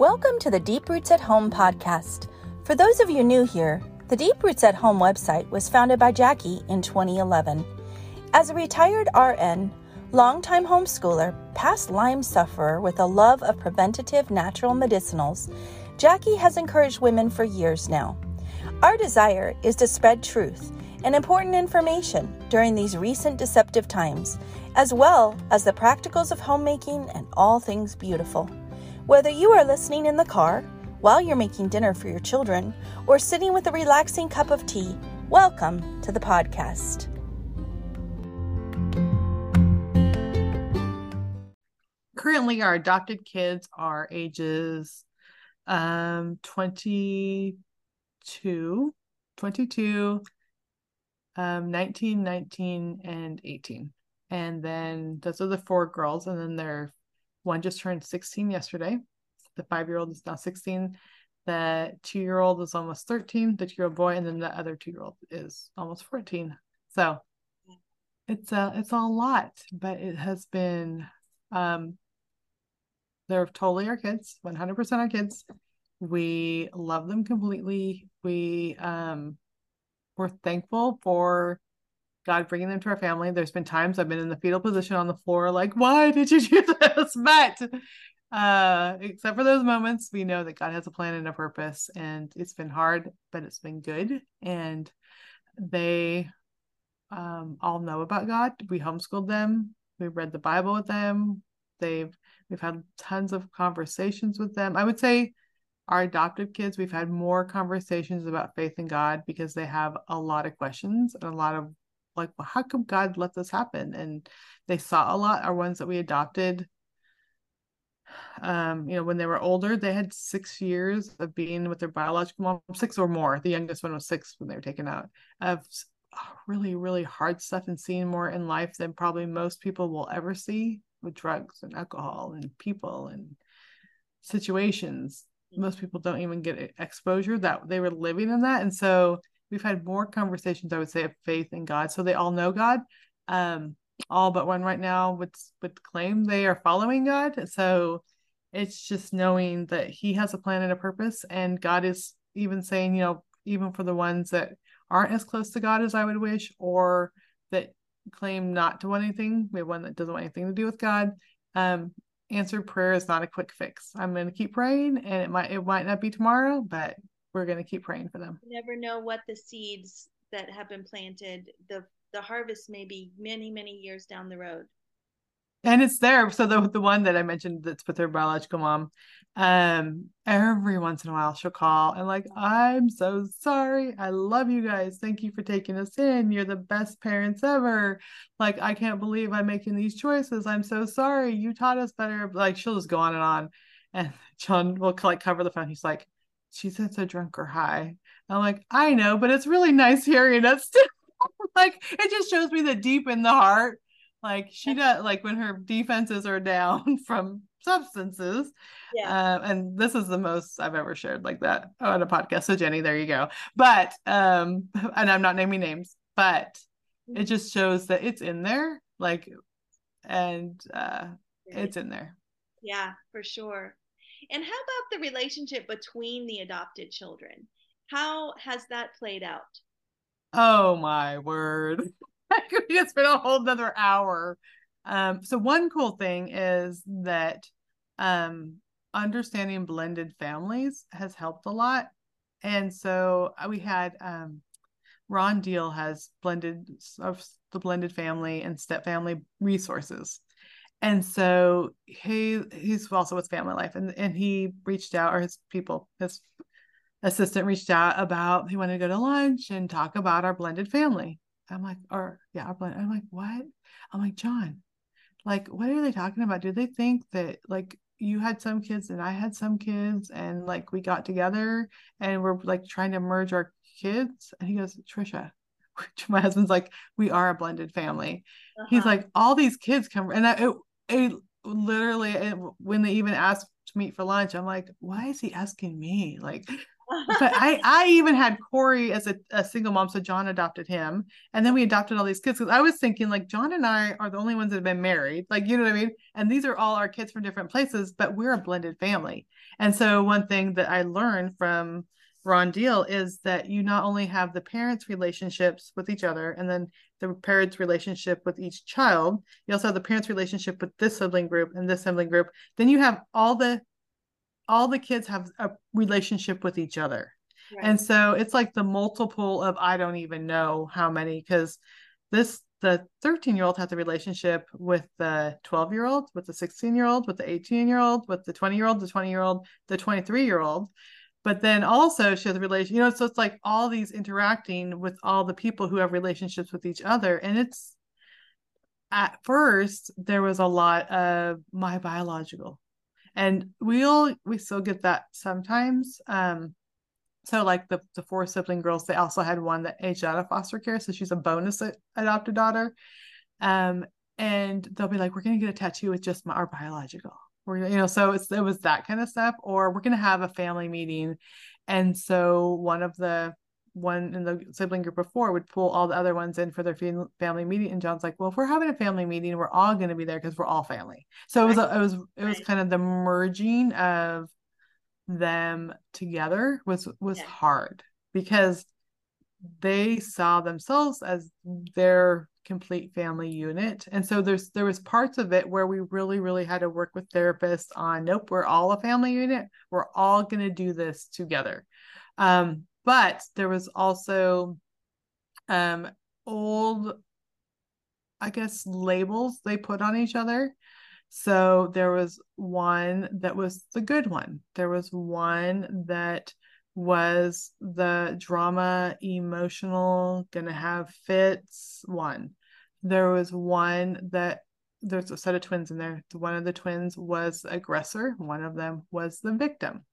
Welcome to the Deep Roots at Home podcast. For those of you new here, the Deep Roots at Home website was founded by Jackie in 2011. As a retired RN, longtime homeschooler, past Lyme sufferer with a love of preventative natural medicinals, Jackie has encouraged women for years now. Our desire is to spread truth and important information during these recent deceptive times, as well as the practicals of homemaking and all things beautiful. Whether you are listening in the car, while you're making dinner for your children, or sitting with a relaxing cup of tea, welcome to the podcast. Currently, our adopted kids are ages um 22, 22, um 19, 19, and 18. And then those are the four girls, and then they're one just turned 16 yesterday. The five year old is now 16. The two year old is almost 13, the two year old boy, and then the other two year old is almost 14. So it's a it's a lot, but it has been um they're totally our kids, 100% our kids. We love them completely. We um we're thankful for God bringing them to our family. There's been times I've been in the fetal position on the floor, like, why did you do this? But uh, except for those moments, we know that God has a plan and a purpose, and it's been hard, but it's been good. And they um, all know about God. We homeschooled them. We read the Bible with them. They've we've had tons of conversations with them. I would say our adoptive kids, we've had more conversations about faith in God because they have a lot of questions and a lot of like, well, how come God let this happen? And they saw a lot. Our ones that we adopted, um, you know, when they were older, they had six years of being with their biological mom, six or more. The youngest one was six when they were taken out of really, really hard stuff and seeing more in life than probably most people will ever see with drugs and alcohol and people and situations. Most people don't even get exposure that they were living in that. And so we've had more conversations, I would say, of faith in God. So they all know God. Um, all but one right now would would claim they are following God. So it's just knowing that He has a plan and a purpose, and God is even saying, you know, even for the ones that aren't as close to God as I would wish, or that claim not to want anything. We have one that doesn't want anything to do with God. Um, answered prayer is not a quick fix. I'm going to keep praying, and it might it might not be tomorrow, but we're going to keep praying for them. You never know what the seeds that have been planted, the the harvest may be many, many years down the road. And it's there. So the the one that I mentioned that's with her biological mom, um, every once in a while she'll call and like, I'm so sorry. I love you guys. Thank you for taking us in. You're the best parents ever. Like, I can't believe I'm making these choices. I'm so sorry. You taught us better. Like, she'll just go on and on. And John will like cover the phone. He's like, she said so drunk or high. I'm like, I know, but it's really nice hearing it still. like it just shows me that deep in the heart, like she does like when her defenses are down from substances. Yeah. Uh, and this is the most I've ever shared like that on a podcast. So Jenny, there you go. But um, and I'm not naming names, but it mm-hmm. just shows that it's in there, like, and uh, it's in there. Yeah, for sure. And how about the relationship between the adopted children? How has that played out? Oh my word. it's been a whole nother hour. Um, so one cool thing is that um, understanding blended families has helped a lot. And so uh, we had um, Ron Deal has blended of the blended family and step family resources and so he he's also with family life and and he reached out or his people his assistant reached out about he wanted to go to lunch and talk about our blended family. I'm like or yeah our blend i'm like what? I'm like john like what are they talking about? Do they think that like you had some kids and i had some kids and like we got together and we're like trying to merge our kids? And he goes tricia my husband's like we are a blended family. Uh-huh. he's like all these kids come and I, it, it literally eh, when they even asked to meet for lunch i'm like why is he asking me like but I I even had Corey as a, a single mom, so John adopted him, and then we adopted all these kids because I was thinking like John and I are the only ones that have been married, like you know what I mean, and these are all our kids from different places, but we're a blended family. And so one thing that I learned from Ron Deal is that you not only have the parents' relationships with each other and then the parents' relationship with each child, you also have the parents' relationship with this sibling group and this sibling group. Then you have all the all the kids have a relationship with each other. Right. And so it's like the multiple of I don't even know how many because this the 13 year old has a relationship with the 12 year old, with the 16 year old, with the 18 year old, with the 20 year old, the 20 year old, the 23 year old but then also she has a relation you know so it's like all these interacting with all the people who have relationships with each other and it's at first there was a lot of my biological and we'll we still get that sometimes um so like the the four sibling girls they also had one that aged out of foster care so she's a bonus adopted daughter um and they'll be like we're to get a tattoo with just my, our biological we're you know so it's it was that kind of stuff or we're going to have a family meeting. And so one of the one in the sibling group before would pull all the other ones in for their family meeting. And john's like well if we're having a family meeting we're all going to be there because we're all family. So it was a, it was it was kind of the merging of them together was was yeah. hard because they saw themselves as their complete family unit. And so there's there was parts of it where we really really had to work with therapists on nope we're all a family unit. We're all going to do this together. Um, but there was also um, old i guess labels they put on each other. So there was one that was the good one. There was one that was the drama emotional gonna have fits one there was one that there's a set of twins in there one of the twins was aggressor one of them was the victim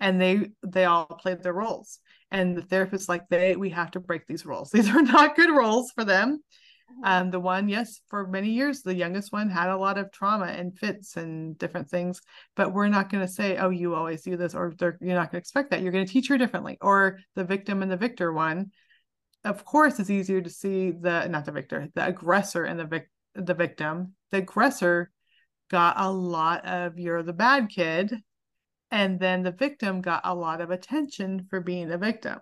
and they they all played their roles and the therapist like they we have to break these roles these are not good roles for them Mm-hmm. Um, the one, yes, for many years, the youngest one had a lot of trauma and fits and different things. But we're not going to say, "Oh, you always do this," or you're not going to expect that. You're going to teach her differently. Or the victim and the victor one, of course, it's easier to see the not the victor, the aggressor and the vic- the victim. The aggressor got a lot of "you're the bad kid," and then the victim got a lot of attention for being a victim.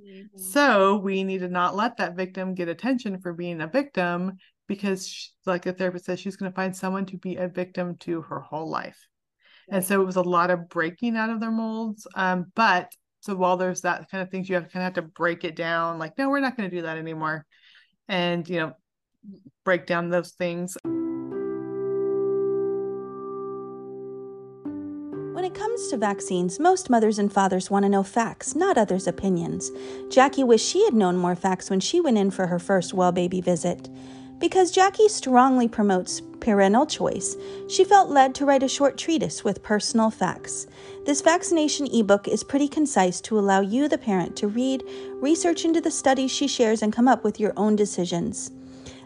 Mm-hmm. So we need to not let that victim get attention for being a victim because, she, like the therapist says, she's going to find someone to be a victim to her whole life. Right. And so it was a lot of breaking out of their molds. Um, but so while there's that kind of things, you have kind of have to break it down. Like, no, we're not going to do that anymore. And, you know, break down those things. When it comes to vaccines, most mothers and fathers want to know facts, not others' opinions. Jackie wished she had known more facts when she went in for her first well baby visit. Because Jackie strongly promotes parental choice, she felt led to write a short treatise with personal facts. This vaccination ebook is pretty concise to allow you, the parent, to read, research into the studies she shares, and come up with your own decisions.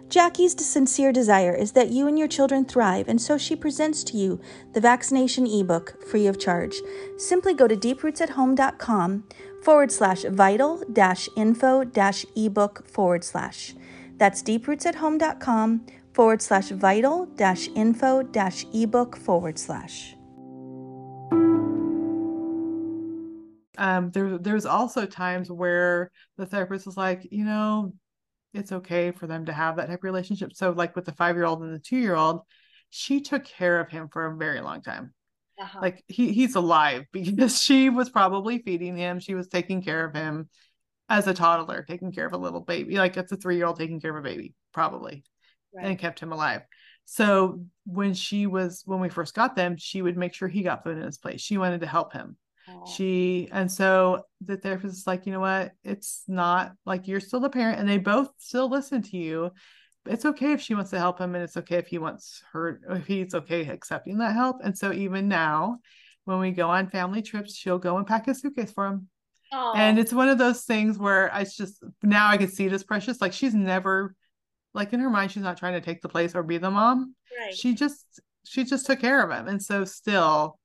Jackie's sincere desire is that you and your children thrive, and so she presents to you the vaccination ebook free of charge. Simply go to deeprootsathome.com forward slash vital dash info dash ebook forward slash. That's deeprootsathome.com forward slash vital dash info dash ebook forward slash. Um, there, there's also times where the therapist is like, you know, it's okay for them to have that type of relationship. So, like with the five year old and the two year old, she took care of him for a very long time. Uh-huh. Like he he's alive because she was probably feeding him. She was taking care of him as a toddler, taking care of a little baby. Like it's a three year old taking care of a baby, probably, right. and kept him alive. So when she was when we first got them, she would make sure he got food in his place. She wanted to help him she and so the therapist is like you know what it's not like you're still the parent and they both still listen to you it's okay if she wants to help him and it's okay if he wants her if he's okay accepting that help and so even now when we go on family trips she'll go and pack a suitcase for him Aww. and it's one of those things where i just now i can see it as precious like she's never like in her mind she's not trying to take the place or be the mom right. she just she just took care of him and so still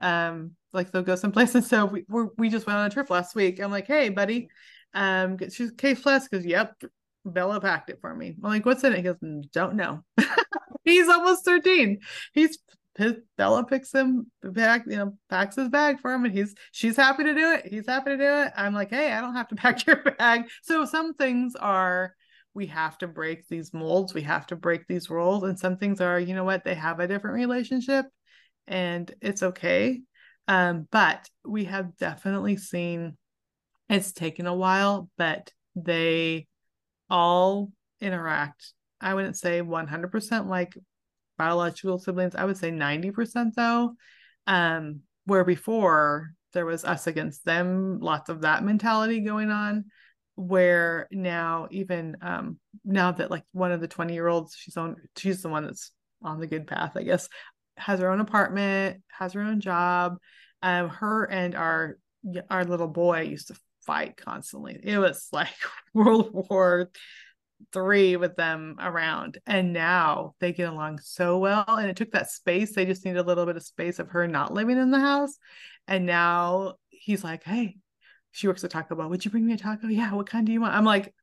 um like they'll go someplace. And so we we we just went on a trip last week. I'm like, hey, buddy, um, she's case plus because yep, Bella packed it for me. I'm like, what's in it? He goes, "Mm, don't know. He's almost 13. He's Bella picks him back, you know, packs his bag for him, and he's she's happy to do it. He's happy to do it. I'm like, hey, I don't have to pack your bag. So some things are we have to break these molds, we have to break these rules, and some things are, you know what, they have a different relationship, and it's okay. Um, but we have definitely seen it's taken a while, but they all interact. I wouldn't say 100% like biological siblings. I would say 90% though. Um, where before there was us against them, lots of that mentality going on. Where now, even um, now that like one of the 20 year olds, she's on, she's the one that's on the good path, I guess, has her own apartment, has her own job. Um, her and our our little boy used to fight constantly. It was like World War three with them around and now they get along so well and it took that space they just need a little bit of space of her not living in the house and now he's like hey she works at taco bell would you bring me a taco? Yeah what kind do you want? I'm like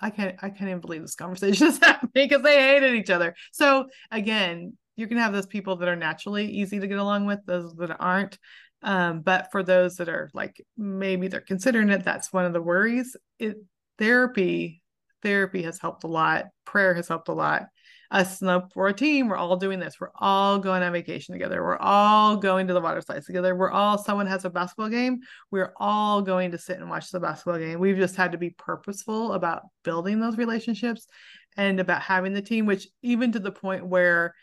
i can't i can't even believe this conversation is happening because they hated each other. So again you're gonna have those people that are naturally easy to get along with those that aren't um, but for those that are like maybe they're considering it that's one of the worries. It therapy therapy has helped a lot. Prayer has helped a lot. Us, we're a team. We're all doing this. We're all going on vacation together. We're all going to the water slides together. We're all, someone has a basketball game. We're all going to sit and watch the basketball game. We've just had to be purposeful about building those relationships and about having the team, which even to the point where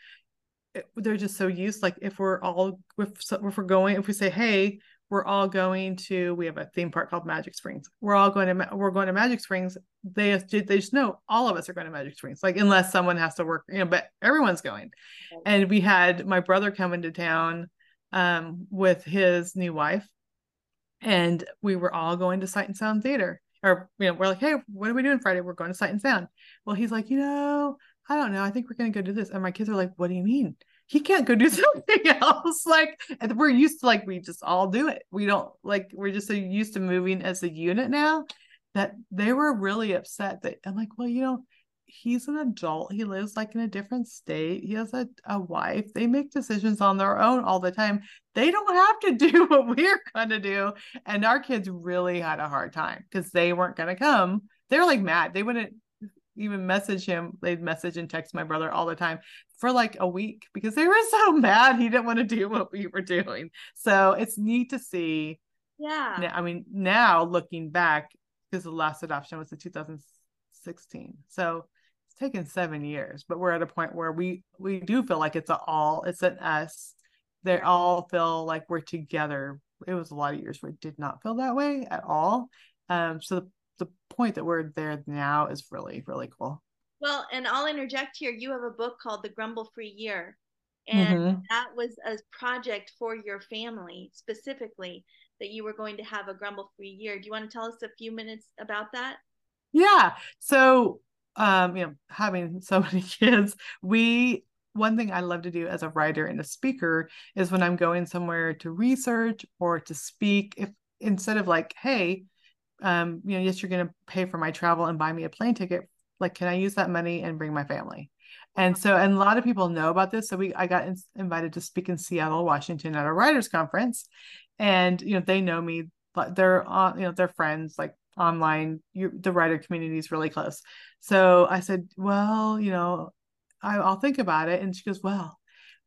they're just so used. Like if we're all, if, if we're going, if we say, hey, we're all going to we have a theme park called magic springs. We're all going to we're going to magic springs. They they just know all of us are going to magic springs like unless someone has to work you know but everyone's going. And we had my brother come into town um, with his new wife and we were all going to sight and sound theater. Or you know we're like hey what are we doing friday? We're going to sight and sound. Well he's like you know i don't know. I think we're going to go do this. And my kids are like what do you mean he can't go do something else. Like we're used to like we just all do it. We don't like we're just so used to moving as a unit now that they were really upset that I'm like, well, you know, he's an adult. He lives like in a different state. He has a, a wife. They make decisions on their own all the time. They don't have to do what we're gonna do. And our kids really had a hard time because they weren't gonna come. They're like mad. They wouldn't even message him. They'd message and text my brother all the time for like a week because they were so mad he didn't want to do what we were doing. So it's neat to see. Yeah. I mean, now looking back, because the last adoption was in 2016. So it's taken seven years, but we're at a point where we we do feel like it's a all, it's an us. They all feel like we're together. It was a lot of years where it did not feel that way at all. Um, so the the point that we're there now is really really cool. Well and i'll interject here you have a book called the grumble free year and mm-hmm. that was a project for your family specifically that you were going to have a grumble free year. Do you want to tell us a few minutes about that? Yeah so um you know having so many kids we one thing I love to do as a writer and a speaker is when I'm going somewhere to research or to speak, if instead of like, hey, um, you know, yes, you're going to pay for my travel and buy me a plane ticket. Like, can I use that money and bring my family? And so, and a lot of people know about this. So we, I got in, invited to speak in Seattle, Washington at a writers conference, and you know, they know me. But they're on, you know, they're friends like online. You, the writer community is really close. So I said, well, you know, I, I'll think about it. And she goes, well,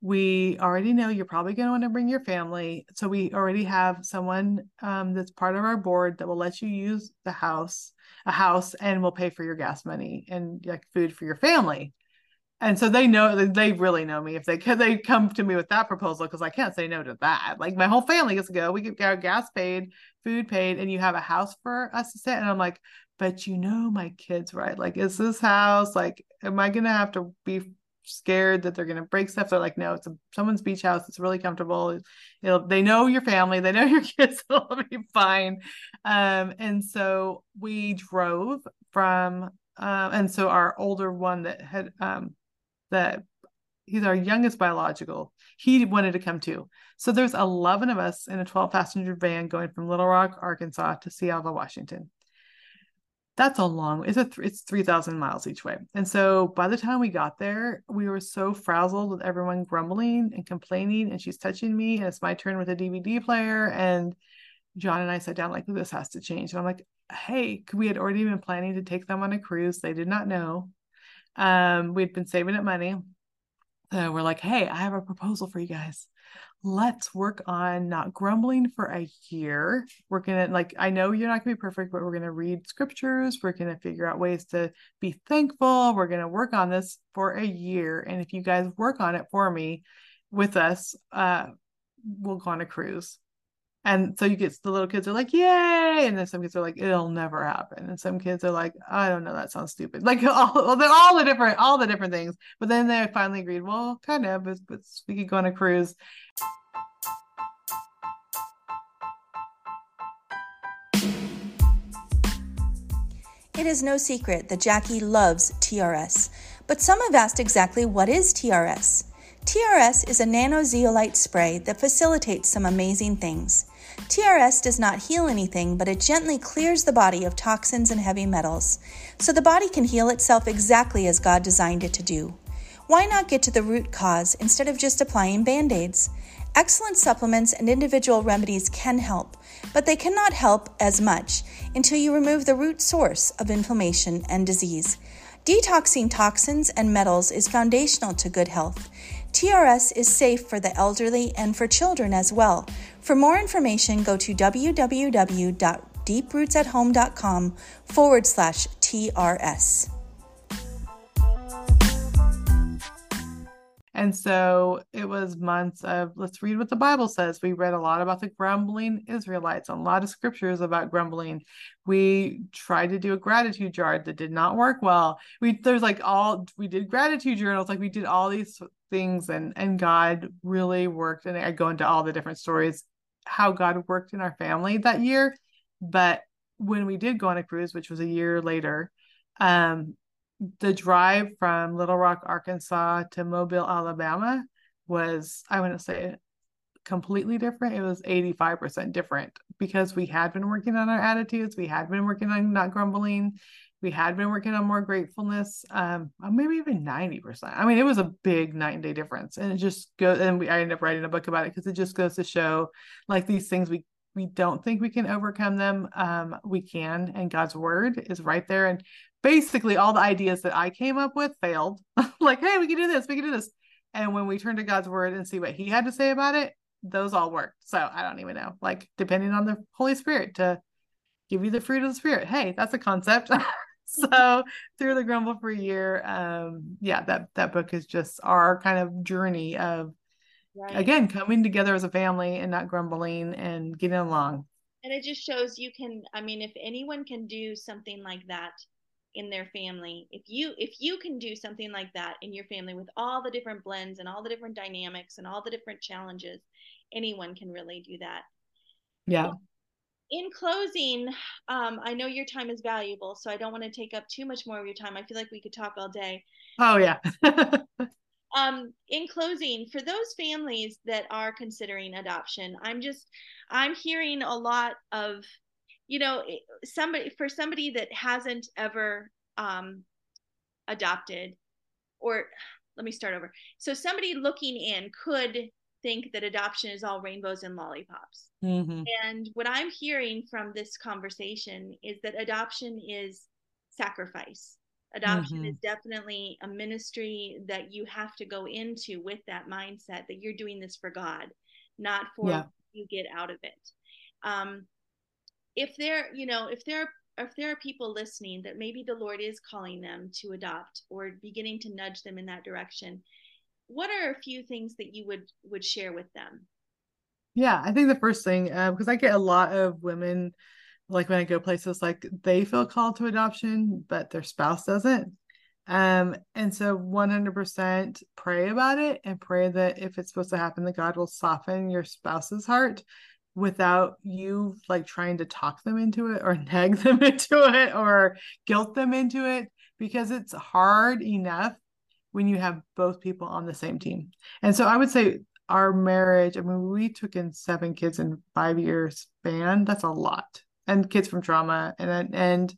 we already know you're probably going to want to bring your family. So we already have someone um, that's part of our board that will let you use the house, a house, and will pay for your gas money and like food for your family. And so they know they really know me if they they come to me with that proposal because I can't say no to that. Like my whole family gets to go. We get our gas paid, food paid, and you have a house for us to sit. And I'm like, but you know my kids, right? Like, is this house like? Am I gonna have to be scared that they're going to break stuff. They're like, no, it's a, someone's beach house. It's really comfortable. It'll, they know your family. They know your kids. It'll be fine. Um, and so we drove from, uh, and so our older one that had, um, that he's our youngest biological. He wanted to come too. So there's 11 of us in a 12 passenger van going from Little Rock, Arkansas to Seattle, Washington. That's a long. It's a th- it's 3,000 miles each way. And so by the time we got there, we were so frazzled with everyone grumbling and complaining. And she's touching me, and it's my turn with a DVD player. And John and I sat down like this has to change. And I'm like, hey, we had already been planning to take them on a cruise. They did not know. Um, we'd been saving up money. So we're like, hey, I have a proposal for you guys. Let's work on not grumbling for a year. We're gonna like, I know you're not gonna be perfect, but we're gonna read scriptures. We're gonna figure out ways to be thankful. We're gonna work on this for a year. And if you guys work on it for me with us, uh, we'll go on a cruise and so you get the little kids are like yay! And then some kids are like it'll never happen. And some kids are like i don't know that sounds stupid. Like all, all the different all the different things. But then they finally agreed well kind of but, but we could go on a cruise. It is no secret that Jackie loves TRS, but some have asked exactly what is TRS. TRS is a nanozeolite spray that facilitates some amazing things. TRS does not heal anything, but it gently clears the body of toxins and heavy metals, so the body can heal itself exactly as God designed it to do. Why not get to the root cause instead of just applying band aids? Excellent supplements and individual remedies can help, but they cannot help as much until you remove the root source of inflammation and disease. Detoxing toxins and metals is foundational to good health. TRS is safe for the elderly and for children as well. For more information, go to www.deeprootsathome.com forward slash TRS. And so it was months of let's read what the Bible says. We read a lot about the grumbling Israelites, a lot of scriptures about grumbling. We tried to do a gratitude jar that did not work well. We there's like all we did gratitude journals, like we did all these things, and and God really worked. And I go into all the different stories how God worked in our family that year. But when we did go on a cruise, which was a year later, um, the drive from Little Rock, Arkansas to Mobile, Alabama was, I wouldn't say completely different. It was 85% different because we had been working on our attitudes. We had been working on not grumbling. We had been working on more gratefulness. Um, uh, maybe even 90%. I mean, it was a big night and day difference. And it just goes, and we, I ended up writing a book about it because it just goes to show like these things we we don't think we can overcome them um, we can and god's word is right there and basically all the ideas that I came up with failed. like, hey, we can do this, we can do this. And when we turn to God's word and see what he had to say about it, those all worked. So I don't even know. Like, depending on the Holy Spirit to give you the fruit of the Spirit. Hey, that's a concept. so through the grumble for a year, um, yeah, that that book is just our kind of journey of right. again coming together as a family and not grumbling and getting along. And it just shows you can, I mean, if anyone can do something like that, in their family if you if you can do something like that in your family with all the different blends and all the different dynamics and all the different challenges anyone can really do that yeah in closing um, i know your time is valuable so i don't want to take up too much more of your time. I feel like we could talk all day. Oh yeah. Um, in closing for those families that are considering adoption i'm just i'm hearing a lot of you know somebody for somebody that hasn't ever um, adopted or let me start over. So somebody looking in could think that adoption is all rainbows and lollipops mm-hmm. and what i'm hearing from this conversation is that adoption is sacrifice adoption mm-hmm. is definitely a ministry that you have to go into with that mindset that you're doing this for god not for yeah. you get out of it um, if there you know if there if there are people listening that maybe the lord is calling them to adopt or beginning to nudge them in that direction what are a few things that you would would share with them? Yeah i think the first thing uh, because i get a lot of women like when i go places like they feel called to adoption but their spouse doesn't. Um and so 100% pray about it and pray that if it's supposed to happen that god will soften your spouse's heart without you like trying to talk them into it or nag them into it or guilt them into it because it's hard enough when you have both people on the same team. And so I would say our marriage, I mean, we took in seven kids in five years span. That's a lot. And kids from trauma and and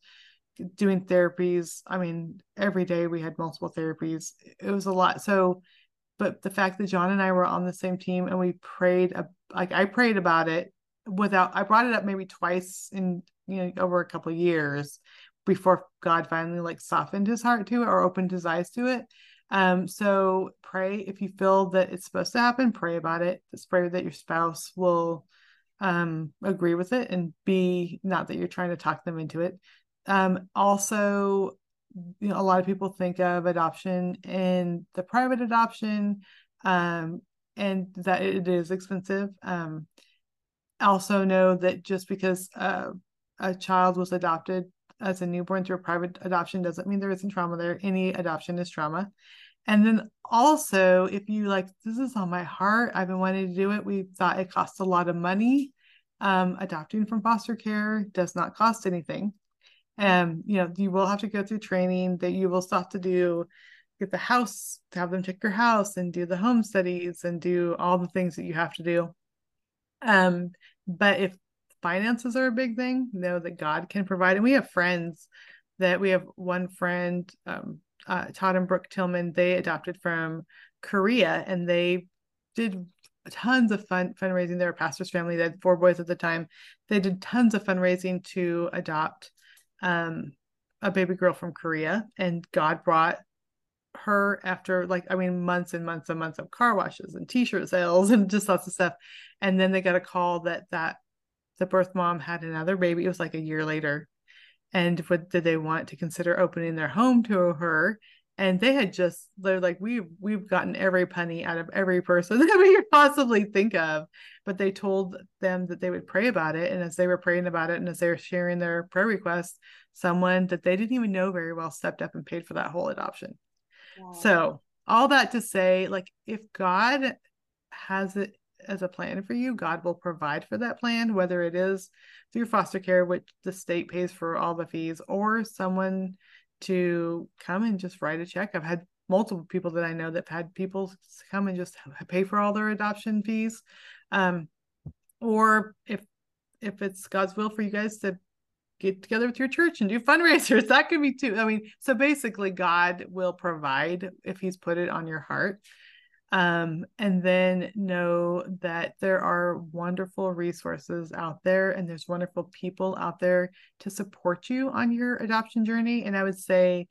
doing therapies. I mean, every day we had multiple therapies. It was a lot. So, but the fact that John and I were on the same team and we prayed, like I prayed about it without, I brought it up maybe twice in, you know, over a couple years before God finally like softened his heart to it or opened his eyes to it. Um, so pray if you feel that it's supposed to happen, pray about it. Just pray that your spouse will um agree with it and be not that you're trying to talk them into it um, also, you know, a lot of people think of adoption in the private adoption, um, and that it is expensive. Um, also know that just because uh, a child was adopted as a newborn through a private adoption doesn't mean there isn't trauma there. Any adoption is trauma. And then also, if you like, this is on my heart, I've been wanting to do it. We thought it costs a lot of money. Um, adopting from foster care does not cost anything and you know you will have to go through training that you will still have to do get the house have them check your house and do the home studies and do all the things that you have to do um but if finances are a big thing. Know that god can provide. And we have friends that we have one friend um uh, todd and brooke tillman they adopted from korea and they did tons of fun fundraising. They were pastor's family. They had four boys at the time. They did tons of fundraising to adopt um, a baby girl from Korea, and God brought her after like I mean months and months and months of car washes and t-shirt sales and just lots of stuff. And then they got a call that that the birth mom had another baby. It was like a year later. And what did they want to consider opening their home to her? and they had just they're like we we've, we've gotten every penny out of every person that we could possibly think of but they told them that they would pray about it and as they were praying about it and as they were sharing their prayer requests someone that they didn't even know very well stepped up and paid for that whole adoption wow. so all that to say like if god has it as a plan for you god will provide for that plan whether it is through foster care which the state pays for all the fees or someone to come and just write a check. I've had multiple people that I know that have had people come and just pay for all their adoption fees. Um, or if if it's God's will for you guys to get together with your church and do fundraisers, that could be too. I mean, so basically God will provide if he's put it on your heart. Um, and then know that there are wonderful resources out there and there's wonderful people out there to support you on your adoption journey. And I would say,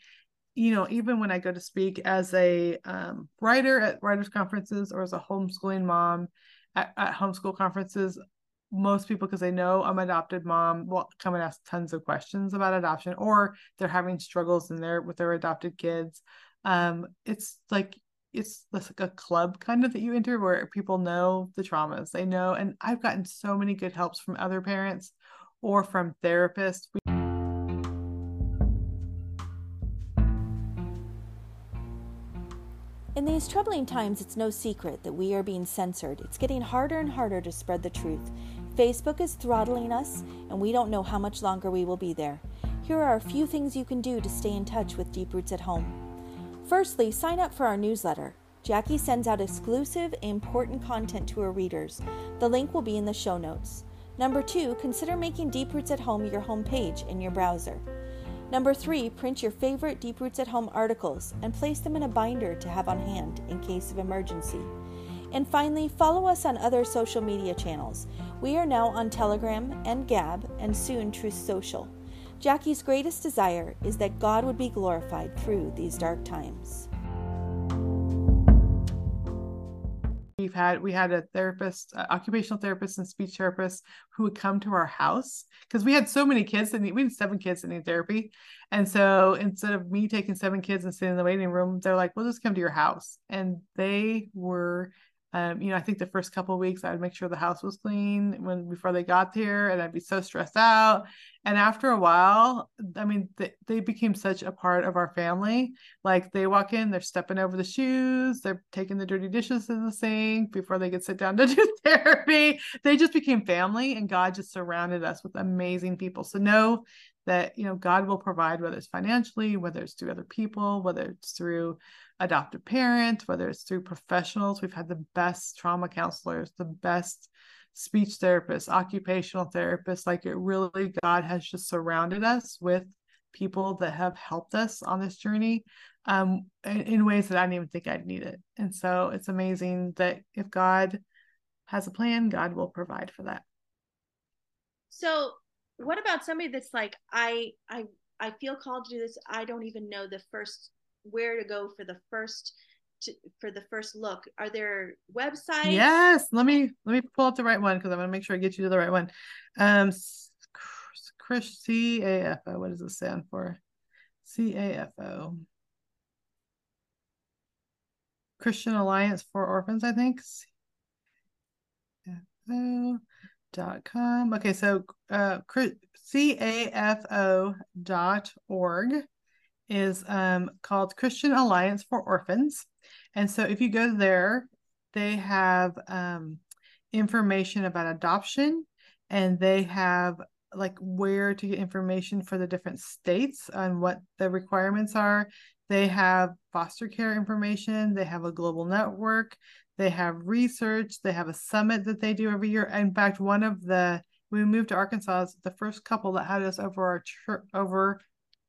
you know, even when I go to speak as a um, writer at writers conferences or as a homeschooling mom at, at homeschool conferences, most people, because they know I'm adopted mom, will come and ask tons of questions about adoption, or they're having struggles in their with their adopted kids. Um, it's like it's like a club kind of that you enter where people know the traumas they know and i've gotten so many good helps from other parents or from therapists In these troubling times, it's no secret that we are being censored. It's getting harder and harder to spread the truth. Facebook is throttling us, and we don't know how much longer we will be there. Here are a few things you can do to stay in touch with Deep Roots at Home. Firstly, sign up for our newsletter. Jackie sends out exclusive, important content to her readers. The link will be in the show notes. Number two, consider making Deep Roots at Home your home page in your browser. Number three, print your favorite Deep Roots at Home articles and place them in a binder to have on hand in case of emergency. And finally, follow us on other social media channels. We are now on Telegram and Gab and soon Truth Social. Jackie's greatest desire is that God would be glorified through these dark times. We've had we had a therapist, occupational therapist, and speech therapist who would come to our house because we had so many kids that need, we had seven kids that need therapy, and so instead of me taking seven kids and sitting in the waiting room, they're like, "We'll just come to your house," and they were um, you know, I think the first couple weeks I would make sure the house was clean when before they got there, and I'd be so stressed out. And after a while, I mean, they, they became such a part of our family. Like they walk in, they're stepping over the shoes, they're taking the dirty dishes to the sink before they get sit down to do therapy. They just became family, and God just surrounded us with amazing people. So know that you know God will provide, whether it's financially, whether it's through other people, whether it's through adoptive parents, whether it's through professionals. We've had the best trauma counselors, the best speech therapists, occupational therapists. Like it really, God has just surrounded us with people that have helped us on this journey um, in, in ways that I didn't even think I'd need it. And so it's amazing that if God has a plan, God will provide for that. So, what about somebody that's like, I, I, I feel called to do this. I don't even know the first where to go for the first to, for the first look. Are there websites? Yes let me let me pull up the right one because i want to make sure i get you to the right one. Um chris c-a-f-o what does this stand for? C-a-f-o christian alliance for orphans i think. C-A-F-O dot com okay so uh c-a-f-o dot org is um, called Christian Alliance for Orphans. And so if you go there, they have um, information about adoption and they have like where to get information for the different states on what the requirements are. They have foster care information, they have a global network, they have research, they have a summit that they do every year. In fact, one of the we moved to Arkansas, the first couple that had us over our church over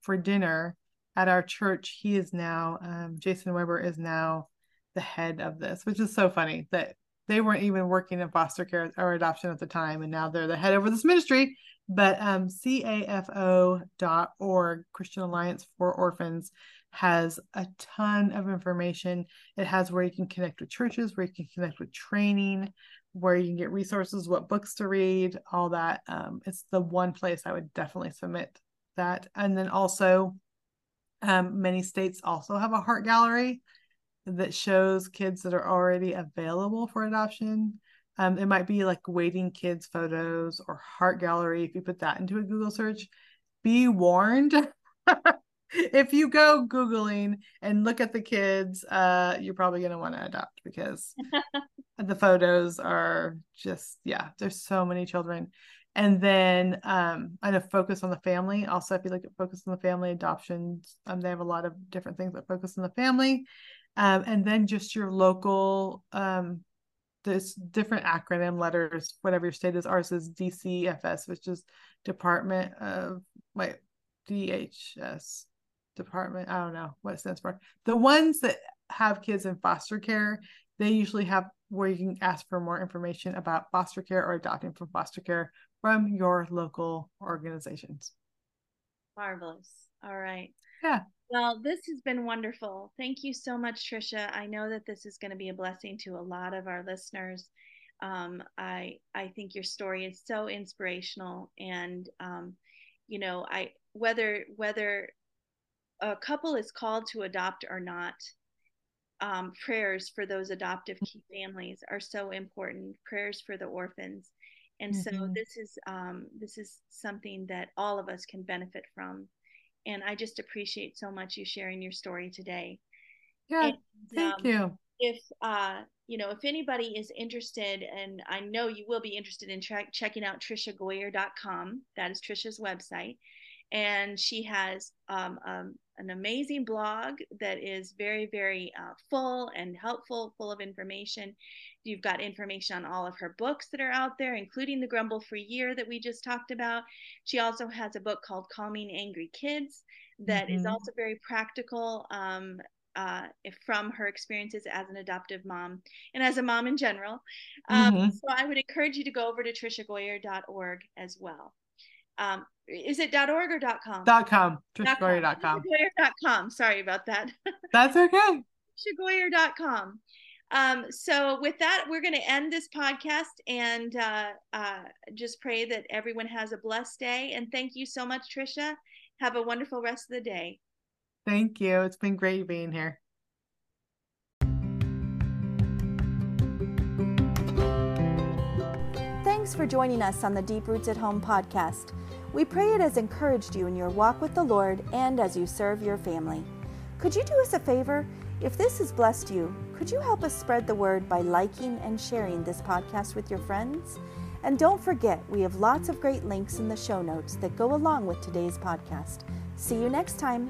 for dinner at our church, he is now, um, Jason Weber is now the head of this, which is so funny that they weren't even working in foster care or adoption at the time. And now they're the head over this ministry. But um, CAFO.org, Christian Alliance for Orphans, has a ton of information. It has where you can connect with churches, where you can connect with training, where you can get resources, what books to read, all that. Um, it's the one place I would definitely submit that. And then also, um, many states also have a heart gallery that shows kids that are already available for adoption. Um, it might be like waiting kids photos or heart gallery. If you put that into a Google search, be warned. if you go Googling and look at the kids, uh, you're probably going to want to adopt because the photos are just, yeah, there's so many children. And then um, I know focus on the family. Also, if you look at focus on the family adoptions, um, they have a lot of different things that focus on the family. Um, and then just your local, um, there's different acronym letters, whatever your state is. Ours is DCFS, which is Department of, wait, DHS, Department, I don't know what it stands for. The ones that have kids in foster care, they usually have where you can ask for more information about foster care or adopting from foster care from your local organizations. Marvelous. All right. Yeah. Well, this has been wonderful. Thank you so much, Tricia. I know that this is going to be a blessing to a lot of our listeners. Um, I I think your story is so inspirational, and um, you know, I whether whether a couple is called to adopt or not, um, prayers for those adoptive key families are so important. Prayers for the orphans, and mm-hmm. so this is um, this is something that all of us can benefit from. And i just appreciate so much you sharing your story today. Yeah and, thank um, you. if uh you know if anybody is interested and i know you will be interested in tra- checking out triciagoyer.com that is tricia's website. And she has um, um, an amazing blog that is very very uh, full and helpful full of information You've got information on all of her books that are out there, including The Grumble Free Year that we just talked about. She also has a book called Calming Angry Kids that mm-hmm. is also very practical um, uh, from her experiences as an adoptive mom and as a mom in general. Um, mm-hmm. So I would encourage you to go over to triciagoyer.org as well. Um, is it .org or .com? .com. TriciaGoyer.com. TriciaGoyer.com. Sorry about that. That's okay. TriciaGoyer.com. Um, so, with that, we're going to end this podcast and uh, uh, just pray that everyone has a blessed day. And thank you so much, Tricia. Have a wonderful rest of the day. Thank you. It's been great being here. Thanks for joining us on the Deep Roots at Home podcast. We pray it has encouraged you in your walk with the Lord and as you serve your family. Could you do us a favor? If this has blessed you, could you help us spread the word by liking and sharing this podcast with your friends? And don't forget, we have lots of great links in the show notes that go along with today's podcast. See you next time.